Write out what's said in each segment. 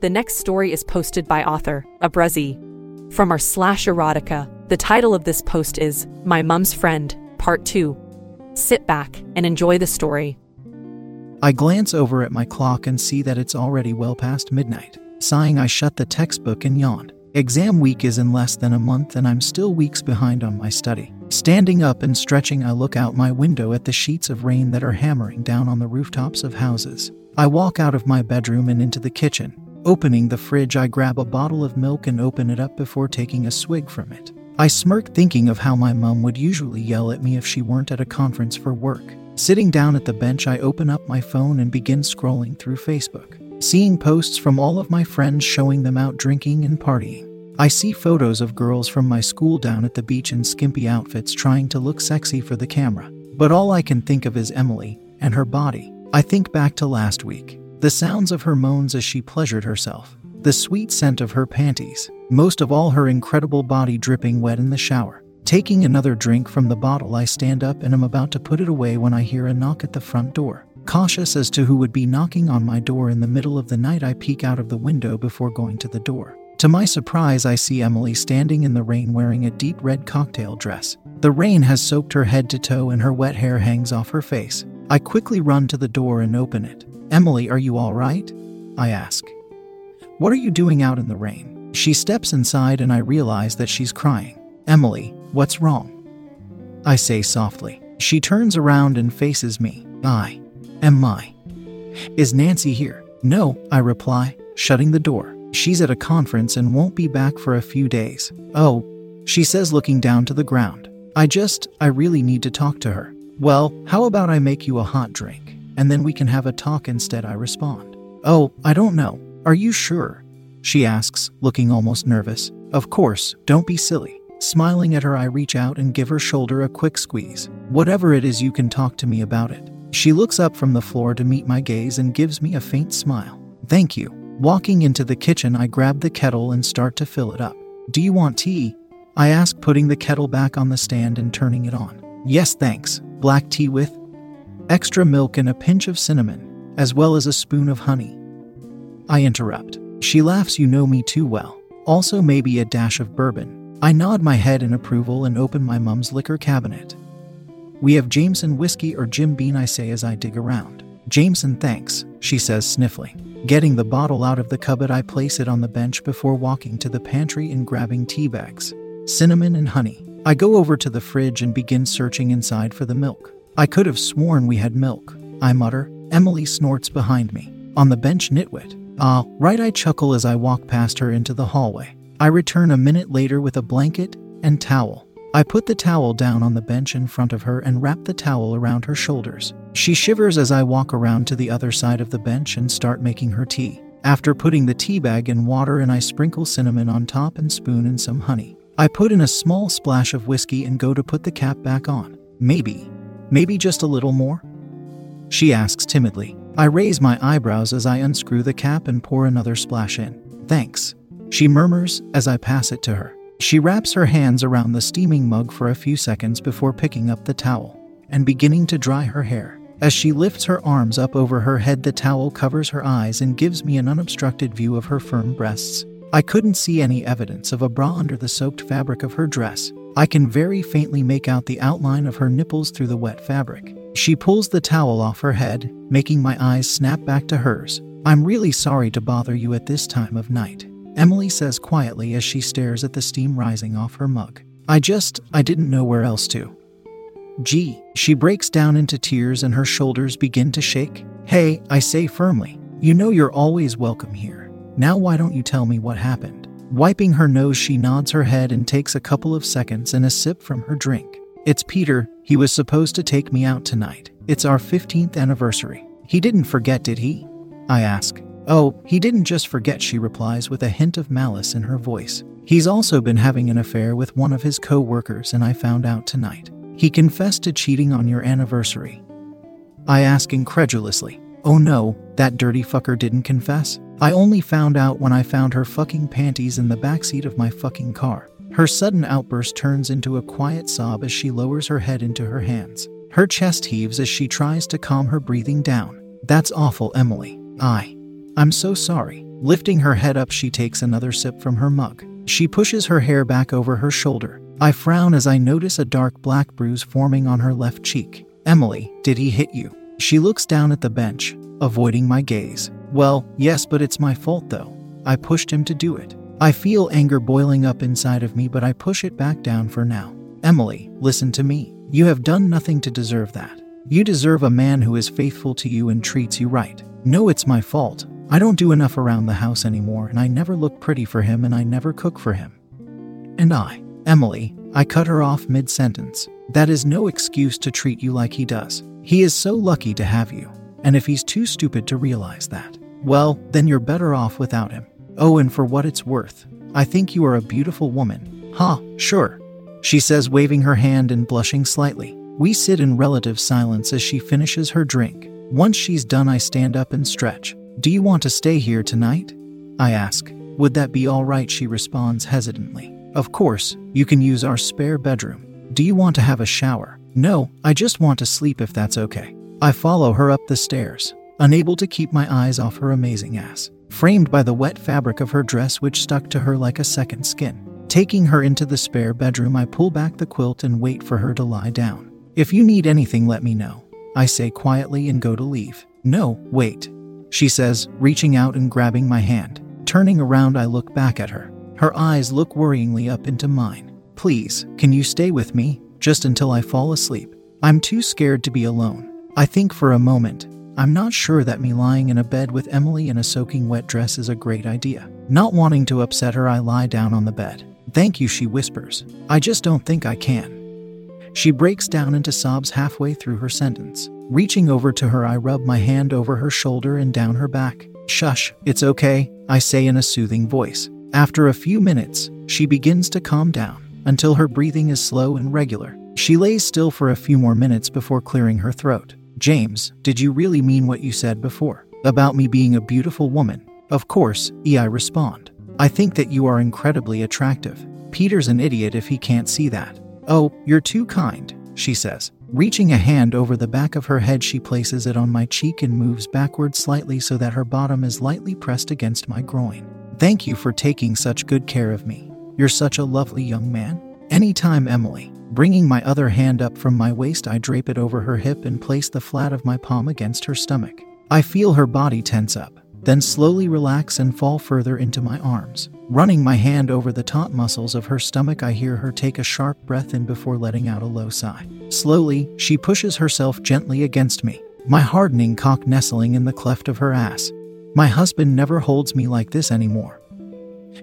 The next story is posted by author Abrezi from our slash erotica. The title of this post is My Mum's Friend, Part 2. Sit back and enjoy the story. I glance over at my clock and see that it's already well past midnight. Sighing, I shut the textbook and yawned. Exam week is in less than a month, and I'm still weeks behind on my study. Standing up and stretching, I look out my window at the sheets of rain that are hammering down on the rooftops of houses. I walk out of my bedroom and into the kitchen. Opening the fridge, I grab a bottle of milk and open it up before taking a swig from it. I smirk, thinking of how my mum would usually yell at me if she weren't at a conference for work. Sitting down at the bench, I open up my phone and begin scrolling through Facebook, seeing posts from all of my friends showing them out drinking and partying. I see photos of girls from my school down at the beach in skimpy outfits trying to look sexy for the camera. But all I can think of is Emily and her body. I think back to last week, the sounds of her moans as she pleasured herself, the sweet scent of her panties, most of all her incredible body dripping wet in the shower. Taking another drink from the bottle, I stand up and am about to put it away when I hear a knock at the front door. Cautious as to who would be knocking on my door in the middle of the night, I peek out of the window before going to the door. To my surprise, I see Emily standing in the rain wearing a deep red cocktail dress. The rain has soaked her head to toe and her wet hair hangs off her face. I quickly run to the door and open it. Emily, are you all right? I ask. What are you doing out in the rain? She steps inside and I realize that she's crying. Emily, what's wrong? I say softly. She turns around and faces me. I am I. Is Nancy here? No, I reply, shutting the door. She's at a conference and won't be back for a few days. Oh, she says, looking down to the ground. I just, I really need to talk to her. Well, how about I make you a hot drink, and then we can have a talk instead? I respond. Oh, I don't know. Are you sure? She asks, looking almost nervous. Of course, don't be silly. Smiling at her, I reach out and give her shoulder a quick squeeze. Whatever it is, you can talk to me about it. She looks up from the floor to meet my gaze and gives me a faint smile. Thank you. Walking into the kitchen, I grab the kettle and start to fill it up. Do you want tea? I ask, putting the kettle back on the stand and turning it on. Yes, thanks. Black tea with extra milk and a pinch of cinnamon, as well as a spoon of honey. I interrupt. She laughs, You know me too well. Also, maybe a dash of bourbon. I nod my head in approval and open my mum's liquor cabinet. We have Jameson whiskey or Jim Beam, I say as I dig around. Jameson, thanks, she says, sniffling. Getting the bottle out of the cupboard, I place it on the bench before walking to the pantry and grabbing tea bags, cinnamon, and honey. I go over to the fridge and begin searching inside for the milk. I could have sworn we had milk. I mutter. Emily snorts behind me. On the bench, Nitwit. Ah, right, I chuckle as I walk past her into the hallway. I return a minute later with a blanket and towel. I put the towel down on the bench in front of her and wrap the towel around her shoulders. She shivers as I walk around to the other side of the bench and start making her tea. After putting the tea bag in water and I sprinkle cinnamon on top and spoon in some honey. I put in a small splash of whiskey and go to put the cap back on. Maybe. Maybe just a little more? She asks timidly. I raise my eyebrows as I unscrew the cap and pour another splash in. Thanks. She murmurs as I pass it to her. She wraps her hands around the steaming mug for a few seconds before picking up the towel and beginning to dry her hair. As she lifts her arms up over her head, the towel covers her eyes and gives me an unobstructed view of her firm breasts. I couldn't see any evidence of a bra under the soaked fabric of her dress. I can very faintly make out the outline of her nipples through the wet fabric. She pulls the towel off her head, making my eyes snap back to hers. I'm really sorry to bother you at this time of night. Emily says quietly as she stares at the steam rising off her mug. I just, I didn't know where else to. Gee, she breaks down into tears and her shoulders begin to shake. Hey, I say firmly, you know you're always welcome here. Now why don't you tell me what happened? Wiping her nose, she nods her head and takes a couple of seconds and a sip from her drink. It's Peter, he was supposed to take me out tonight. It's our 15th anniversary. He didn't forget, did he? I ask. Oh, he didn't just forget, she replies with a hint of malice in her voice. He's also been having an affair with one of his co workers, and I found out tonight. He confessed to cheating on your anniversary. I ask incredulously, Oh no, that dirty fucker didn't confess? I only found out when I found her fucking panties in the backseat of my fucking car. Her sudden outburst turns into a quiet sob as she lowers her head into her hands. Her chest heaves as she tries to calm her breathing down. That's awful, Emily. I. I'm so sorry. Lifting her head up, she takes another sip from her mug. She pushes her hair back over her shoulder. I frown as I notice a dark black bruise forming on her left cheek. Emily, did he hit you? She looks down at the bench, avoiding my gaze. Well, yes, but it's my fault though. I pushed him to do it. I feel anger boiling up inside of me, but I push it back down for now. Emily, listen to me. You have done nothing to deserve that. You deserve a man who is faithful to you and treats you right. No, it's my fault. I don't do enough around the house anymore, and I never look pretty for him, and I never cook for him. And I, Emily, I cut her off mid sentence. That is no excuse to treat you like he does. He is so lucky to have you. And if he's too stupid to realize that, well, then you're better off without him. Oh, and for what it's worth, I think you are a beautiful woman. Ha, huh, sure. She says, waving her hand and blushing slightly. We sit in relative silence as she finishes her drink. Once she's done, I stand up and stretch. Do you want to stay here tonight? I ask. Would that be all right? She responds hesitantly. Of course, you can use our spare bedroom. Do you want to have a shower? No, I just want to sleep if that's okay. I follow her up the stairs, unable to keep my eyes off her amazing ass, framed by the wet fabric of her dress which stuck to her like a second skin. Taking her into the spare bedroom, I pull back the quilt and wait for her to lie down. If you need anything, let me know. I say quietly and go to leave. No, wait, she says, reaching out and grabbing my hand. Turning around, I look back at her. Her eyes look worryingly up into mine. Please, can you stay with me, just until I fall asleep? I'm too scared to be alone. I think for a moment. I'm not sure that me lying in a bed with Emily in a soaking wet dress is a great idea. Not wanting to upset her, I lie down on the bed. Thank you, she whispers. I just don't think I can. She breaks down into sobs halfway through her sentence. Reaching over to her, I rub my hand over her shoulder and down her back. Shush, it's okay, I say in a soothing voice. After a few minutes, she begins to calm down until her breathing is slow and regular. She lays still for a few more minutes before clearing her throat. James, did you really mean what you said before? About me being a beautiful woman? Of course, E. I respond. I think that you are incredibly attractive. Peter's an idiot if he can't see that. Oh, you're too kind, she says. Reaching a hand over the back of her head, she places it on my cheek and moves backward slightly so that her bottom is lightly pressed against my groin. Thank you for taking such good care of me. You're such a lovely young man. Anytime, Emily. Bringing my other hand up from my waist, I drape it over her hip and place the flat of my palm against her stomach. I feel her body tense up, then slowly relax and fall further into my arms. Running my hand over the taut muscles of her stomach, I hear her take a sharp breath in before letting out a low sigh. Slowly, she pushes herself gently against me, my hardening cock nestling in the cleft of her ass. My husband never holds me like this anymore.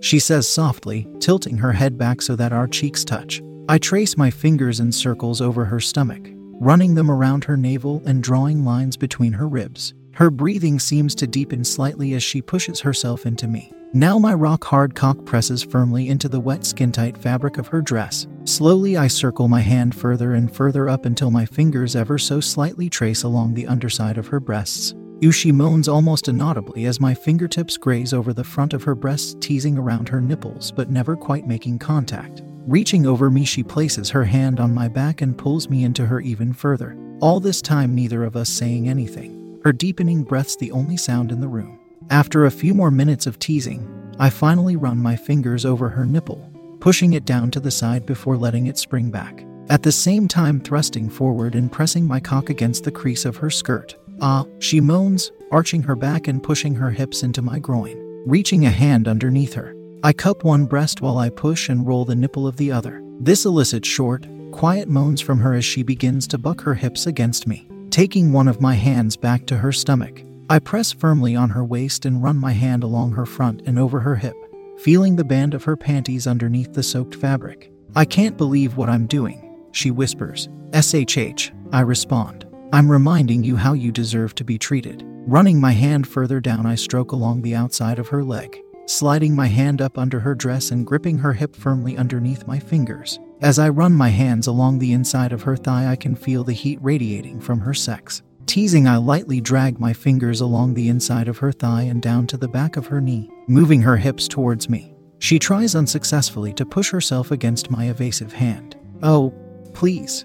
She says softly, tilting her head back so that our cheeks touch. I trace my fingers in circles over her stomach, running them around her navel and drawing lines between her ribs. Her breathing seems to deepen slightly as she pushes herself into me. Now my rock hard cock presses firmly into the wet skin tight fabric of her dress. Slowly, I circle my hand further and further up until my fingers ever so slightly trace along the underside of her breasts. Ushi moans almost inaudibly as my fingertips graze over the front of her breasts, teasing around her nipples but never quite making contact. Reaching over me, she places her hand on my back and pulls me into her even further. All this time, neither of us saying anything. Her deepening breaths the only sound in the room. After a few more minutes of teasing, I finally run my fingers over her nipple, pushing it down to the side before letting it spring back. At the same time, thrusting forward and pressing my cock against the crease of her skirt. Ah, she moans, arching her back and pushing her hips into my groin. reaching a hand underneath her. I cup one breast while I push and roll the nipple of the other. This elicits short, quiet moans from her as she begins to buck her hips against me. Taking one of my hands back to her stomach, I press firmly on her waist and run my hand along her front and over her hip, feeling the band of her panties underneath the soaked fabric. I can't believe what I'm doing, she whispers. SHH, I respond. I'm reminding you how you deserve to be treated. Running my hand further down, I stroke along the outside of her leg, sliding my hand up under her dress and gripping her hip firmly underneath my fingers. As I run my hands along the inside of her thigh, I can feel the heat radiating from her sex. Teasing, I lightly drag my fingers along the inside of her thigh and down to the back of her knee, moving her hips towards me. She tries unsuccessfully to push herself against my evasive hand. Oh, please.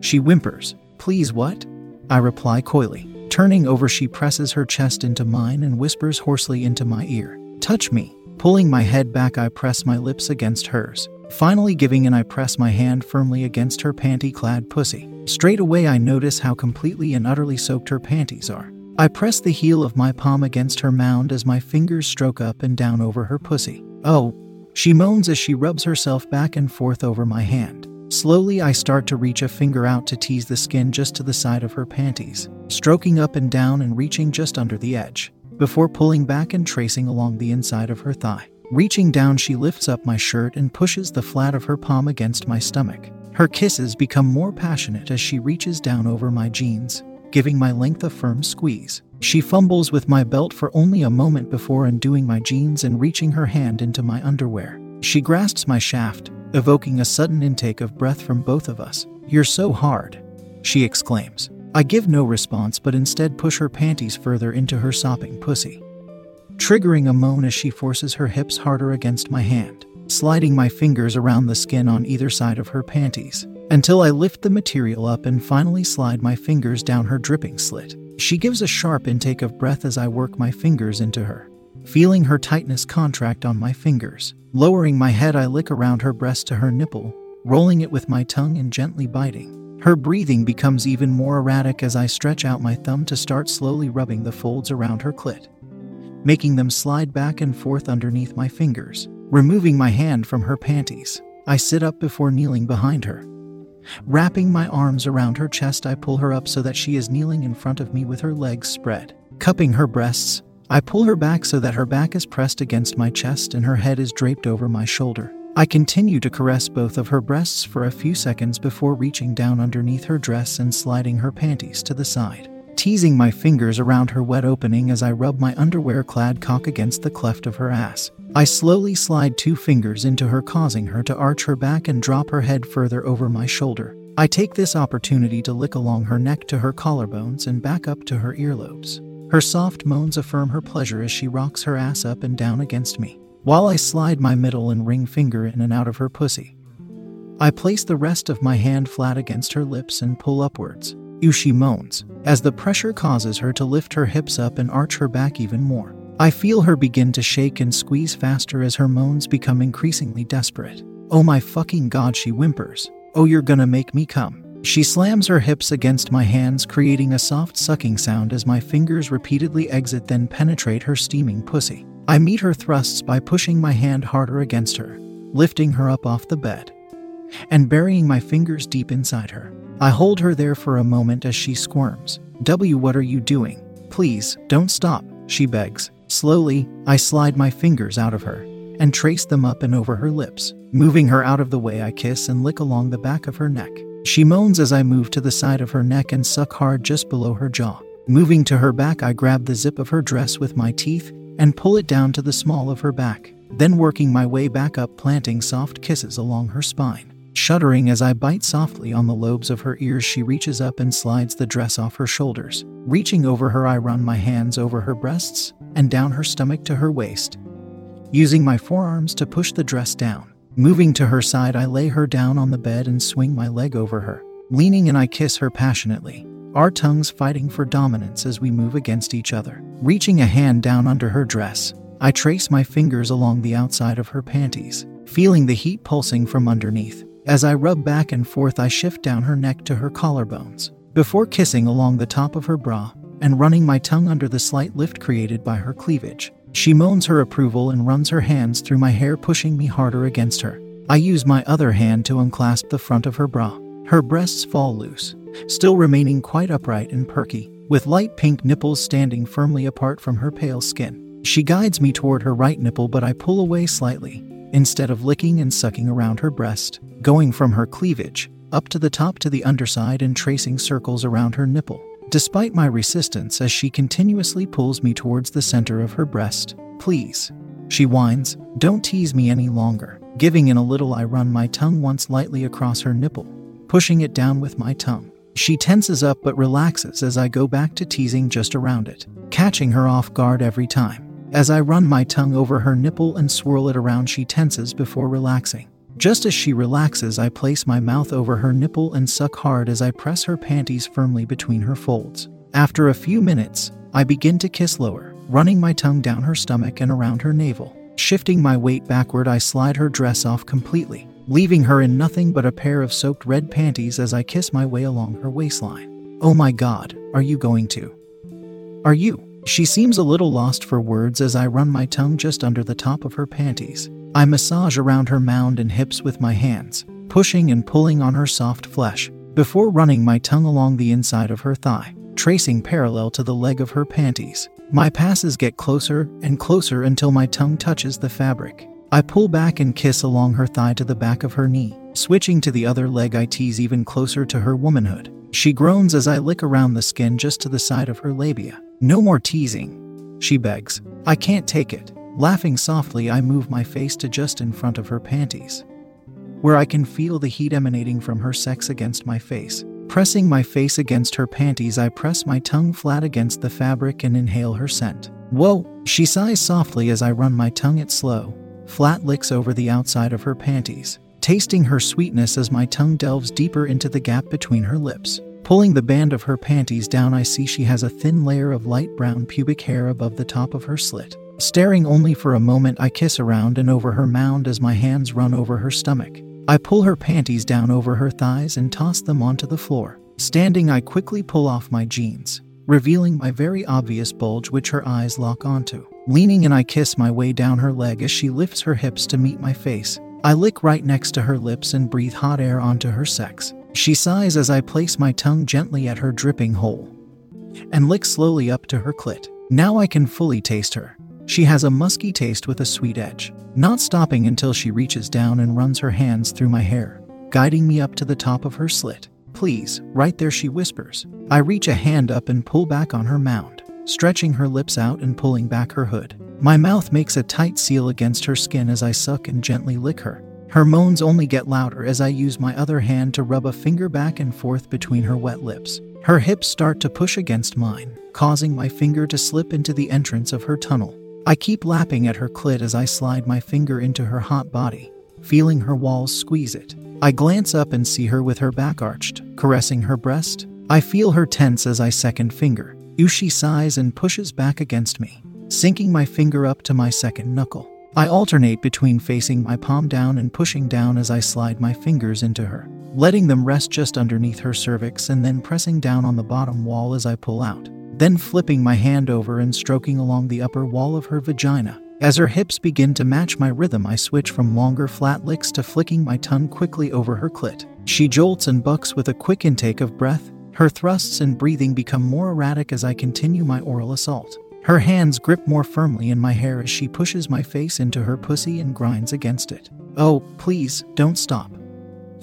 She whimpers. Please, what? I reply coyly. Turning over, she presses her chest into mine and whispers hoarsely into my ear. Touch me. Pulling my head back, I press my lips against hers. Finally, giving in, I press my hand firmly against her panty clad pussy. Straight away, I notice how completely and utterly soaked her panties are. I press the heel of my palm against her mound as my fingers stroke up and down over her pussy. Oh, she moans as she rubs herself back and forth over my hand. Slowly, I start to reach a finger out to tease the skin just to the side of her panties, stroking up and down and reaching just under the edge, before pulling back and tracing along the inside of her thigh. Reaching down, she lifts up my shirt and pushes the flat of her palm against my stomach. Her kisses become more passionate as she reaches down over my jeans, giving my length a firm squeeze. She fumbles with my belt for only a moment before undoing my jeans and reaching her hand into my underwear. She grasps my shaft, evoking a sudden intake of breath from both of us. You're so hard, she exclaims. I give no response but instead push her panties further into her sopping pussy, triggering a moan as she forces her hips harder against my hand, sliding my fingers around the skin on either side of her panties until I lift the material up and finally slide my fingers down her dripping slit. She gives a sharp intake of breath as I work my fingers into her, feeling her tightness contract on my fingers. Lowering my head, I lick around her breast to her nipple, rolling it with my tongue and gently biting. Her breathing becomes even more erratic as I stretch out my thumb to start slowly rubbing the folds around her clit, making them slide back and forth underneath my fingers. Removing my hand from her panties, I sit up before kneeling behind her. Wrapping my arms around her chest, I pull her up so that she is kneeling in front of me with her legs spread. Cupping her breasts, I pull her back so that her back is pressed against my chest and her head is draped over my shoulder. I continue to caress both of her breasts for a few seconds before reaching down underneath her dress and sliding her panties to the side, teasing my fingers around her wet opening as I rub my underwear clad cock against the cleft of her ass. I slowly slide two fingers into her, causing her to arch her back and drop her head further over my shoulder. I take this opportunity to lick along her neck to her collarbones and back up to her earlobes. Her soft moans affirm her pleasure as she rocks her ass up and down against me, while I slide my middle and ring finger in and out of her pussy. I place the rest of my hand flat against her lips and pull upwards. Ushi moans, as the pressure causes her to lift her hips up and arch her back even more. I feel her begin to shake and squeeze faster as her moans become increasingly desperate. Oh my fucking god, she whimpers. Oh, you're gonna make me come. She slams her hips against my hands, creating a soft sucking sound as my fingers repeatedly exit then penetrate her steaming pussy. I meet her thrusts by pushing my hand harder against her, lifting her up off the bed, and burying my fingers deep inside her. I hold her there for a moment as she squirms. W, what are you doing? Please, don't stop, she begs. Slowly, I slide my fingers out of her and trace them up and over her lips. Moving her out of the way, I kiss and lick along the back of her neck. She moans as I move to the side of her neck and suck hard just below her jaw. Moving to her back, I grab the zip of her dress with my teeth and pull it down to the small of her back, then working my way back up, planting soft kisses along her spine. Shuddering as I bite softly on the lobes of her ears, she reaches up and slides the dress off her shoulders. Reaching over her, I run my hands over her breasts and down her stomach to her waist, using my forearms to push the dress down. Moving to her side, I lay her down on the bed and swing my leg over her. Leaning and I kiss her passionately, our tongues fighting for dominance as we move against each other. Reaching a hand down under her dress, I trace my fingers along the outside of her panties, feeling the heat pulsing from underneath. As I rub back and forth, I shift down her neck to her collarbones, before kissing along the top of her bra and running my tongue under the slight lift created by her cleavage. She moans her approval and runs her hands through my hair, pushing me harder against her. I use my other hand to unclasp the front of her bra. Her breasts fall loose, still remaining quite upright and perky, with light pink nipples standing firmly apart from her pale skin. She guides me toward her right nipple, but I pull away slightly, instead of licking and sucking around her breast, going from her cleavage up to the top to the underside and tracing circles around her nipple. Despite my resistance, as she continuously pulls me towards the center of her breast, please. She whines, don't tease me any longer. Giving in a little, I run my tongue once lightly across her nipple, pushing it down with my tongue. She tenses up but relaxes as I go back to teasing just around it, catching her off guard every time. As I run my tongue over her nipple and swirl it around, she tenses before relaxing. Just as she relaxes, I place my mouth over her nipple and suck hard as I press her panties firmly between her folds. After a few minutes, I begin to kiss lower, running my tongue down her stomach and around her navel. Shifting my weight backward, I slide her dress off completely, leaving her in nothing but a pair of soaked red panties as I kiss my way along her waistline. Oh my god, are you going to? Are you? She seems a little lost for words as I run my tongue just under the top of her panties. I massage around her mound and hips with my hands, pushing and pulling on her soft flesh, before running my tongue along the inside of her thigh, tracing parallel to the leg of her panties. My passes get closer and closer until my tongue touches the fabric. I pull back and kiss along her thigh to the back of her knee. Switching to the other leg, I tease even closer to her womanhood. She groans as I lick around the skin just to the side of her labia. No more teasing, she begs. I can't take it. Laughing softly, I move my face to just in front of her panties, where I can feel the heat emanating from her sex against my face. Pressing my face against her panties, I press my tongue flat against the fabric and inhale her scent. Whoa! She sighs softly as I run my tongue at slow, flat licks over the outside of her panties, tasting her sweetness as my tongue delves deeper into the gap between her lips. Pulling the band of her panties down, I see she has a thin layer of light brown pubic hair above the top of her slit. Staring only for a moment, I kiss around and over her mound as my hands run over her stomach. I pull her panties down over her thighs and toss them onto the floor. Standing, I quickly pull off my jeans, revealing my very obvious bulge, which her eyes lock onto. Leaning and I kiss my way down her leg as she lifts her hips to meet my face. I lick right next to her lips and breathe hot air onto her sex. She sighs as I place my tongue gently at her dripping hole and lick slowly up to her clit. Now I can fully taste her. She has a musky taste with a sweet edge, not stopping until she reaches down and runs her hands through my hair, guiding me up to the top of her slit. Please, right there, she whispers. I reach a hand up and pull back on her mound, stretching her lips out and pulling back her hood. My mouth makes a tight seal against her skin as I suck and gently lick her. Her moans only get louder as I use my other hand to rub a finger back and forth between her wet lips. Her hips start to push against mine, causing my finger to slip into the entrance of her tunnel. I keep lapping at her clit as I slide my finger into her hot body, feeling her walls squeeze it. I glance up and see her with her back arched, caressing her breast. I feel her tense as I second finger. Ushi sighs and pushes back against me, sinking my finger up to my second knuckle. I alternate between facing my palm down and pushing down as I slide my fingers into her, letting them rest just underneath her cervix and then pressing down on the bottom wall as I pull out. Then flipping my hand over and stroking along the upper wall of her vagina. As her hips begin to match my rhythm, I switch from longer flat licks to flicking my tongue quickly over her clit. She jolts and bucks with a quick intake of breath. Her thrusts and breathing become more erratic as I continue my oral assault. Her hands grip more firmly in my hair as she pushes my face into her pussy and grinds against it. Oh, please, don't stop.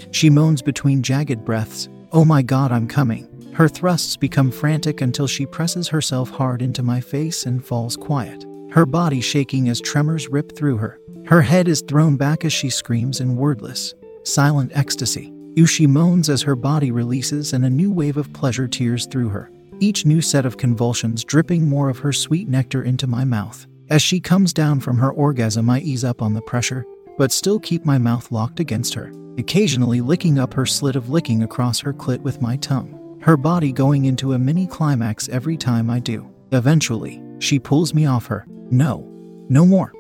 She moans between jagged breaths. Oh my god, I'm coming. Her thrusts become frantic until she presses herself hard into my face and falls quiet, her body shaking as tremors rip through her. Her head is thrown back as she screams in wordless, silent ecstasy. Ushi moans as her body releases and a new wave of pleasure tears through her each new set of convulsions dripping more of her sweet nectar into my mouth. As she comes down from her orgasm, I ease up on the pressure, but still keep my mouth locked against her, occasionally licking up her slit of licking across her clit with my tongue, her body going into a mini climax every time I do. Eventually, she pulls me off her. No, no more.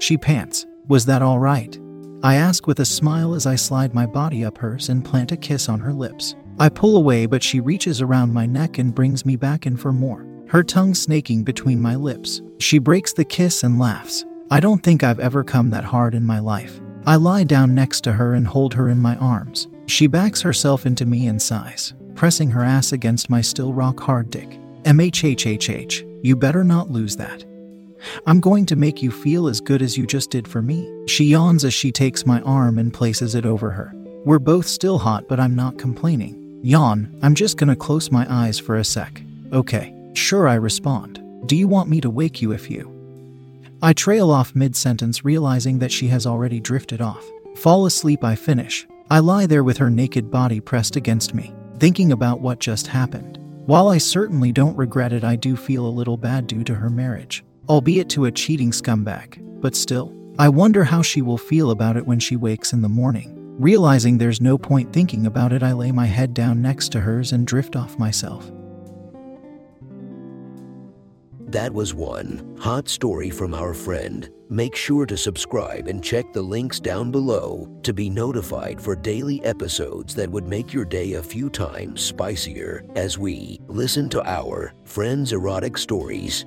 She pants. Was that all right? I ask with a smile as I slide my body up hers and plant a kiss on her lips. I pull away, but she reaches around my neck and brings me back in for more. her tongue snaking between my lips. She breaks the kiss and laughs. I don't think I've ever come that hard in my life. I lie down next to her and hold her in my arms. She backs herself into me and sighs, pressing her ass against my still rock hard dick. MHHHH, you better not lose that. I'm going to make you feel as good as you just did for me. She yawns as she takes my arm and places it over her. We're both still hot, but I'm not complaining. Yawn, I'm just gonna close my eyes for a sec. Okay. Sure, I respond. Do you want me to wake you if you? I trail off mid sentence, realizing that she has already drifted off. Fall asleep, I finish. I lie there with her naked body pressed against me, thinking about what just happened. While I certainly don't regret it, I do feel a little bad due to her marriage, albeit to a cheating scumbag, but still. I wonder how she will feel about it when she wakes in the morning. Realizing there's no point thinking about it, I lay my head down next to hers and drift off myself. That was one hot story from our friend. Make sure to subscribe and check the links down below to be notified for daily episodes that would make your day a few times spicier as we listen to our friends' erotic stories